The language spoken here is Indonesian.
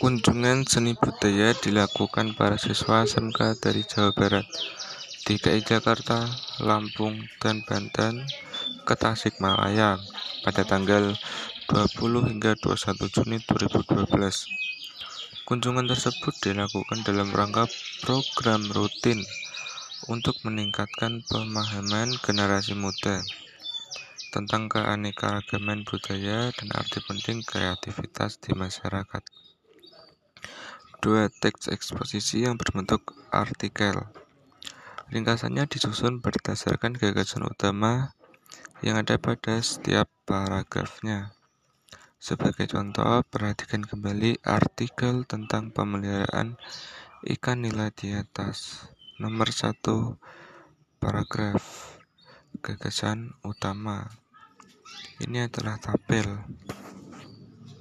Kunjungan seni budaya dilakukan para siswa SMK dari Jawa Barat, DKI Jakarta, Lampung, dan Banten ke Tasikmalaya pada tanggal 20 hingga 21 Juni 2012. Kunjungan tersebut dilakukan dalam rangka program rutin untuk meningkatkan pemahaman generasi muda tentang keanekaragaman budaya dan arti penting kreativitas di masyarakat. Dua teks eksposisi yang berbentuk artikel. Ringkasannya disusun berdasarkan gagasan utama yang ada pada setiap paragrafnya. Sebagai contoh, perhatikan kembali artikel tentang pemeliharaan ikan nila di atas. Nomor satu, paragraf gagasan utama. Ini adalah tabel.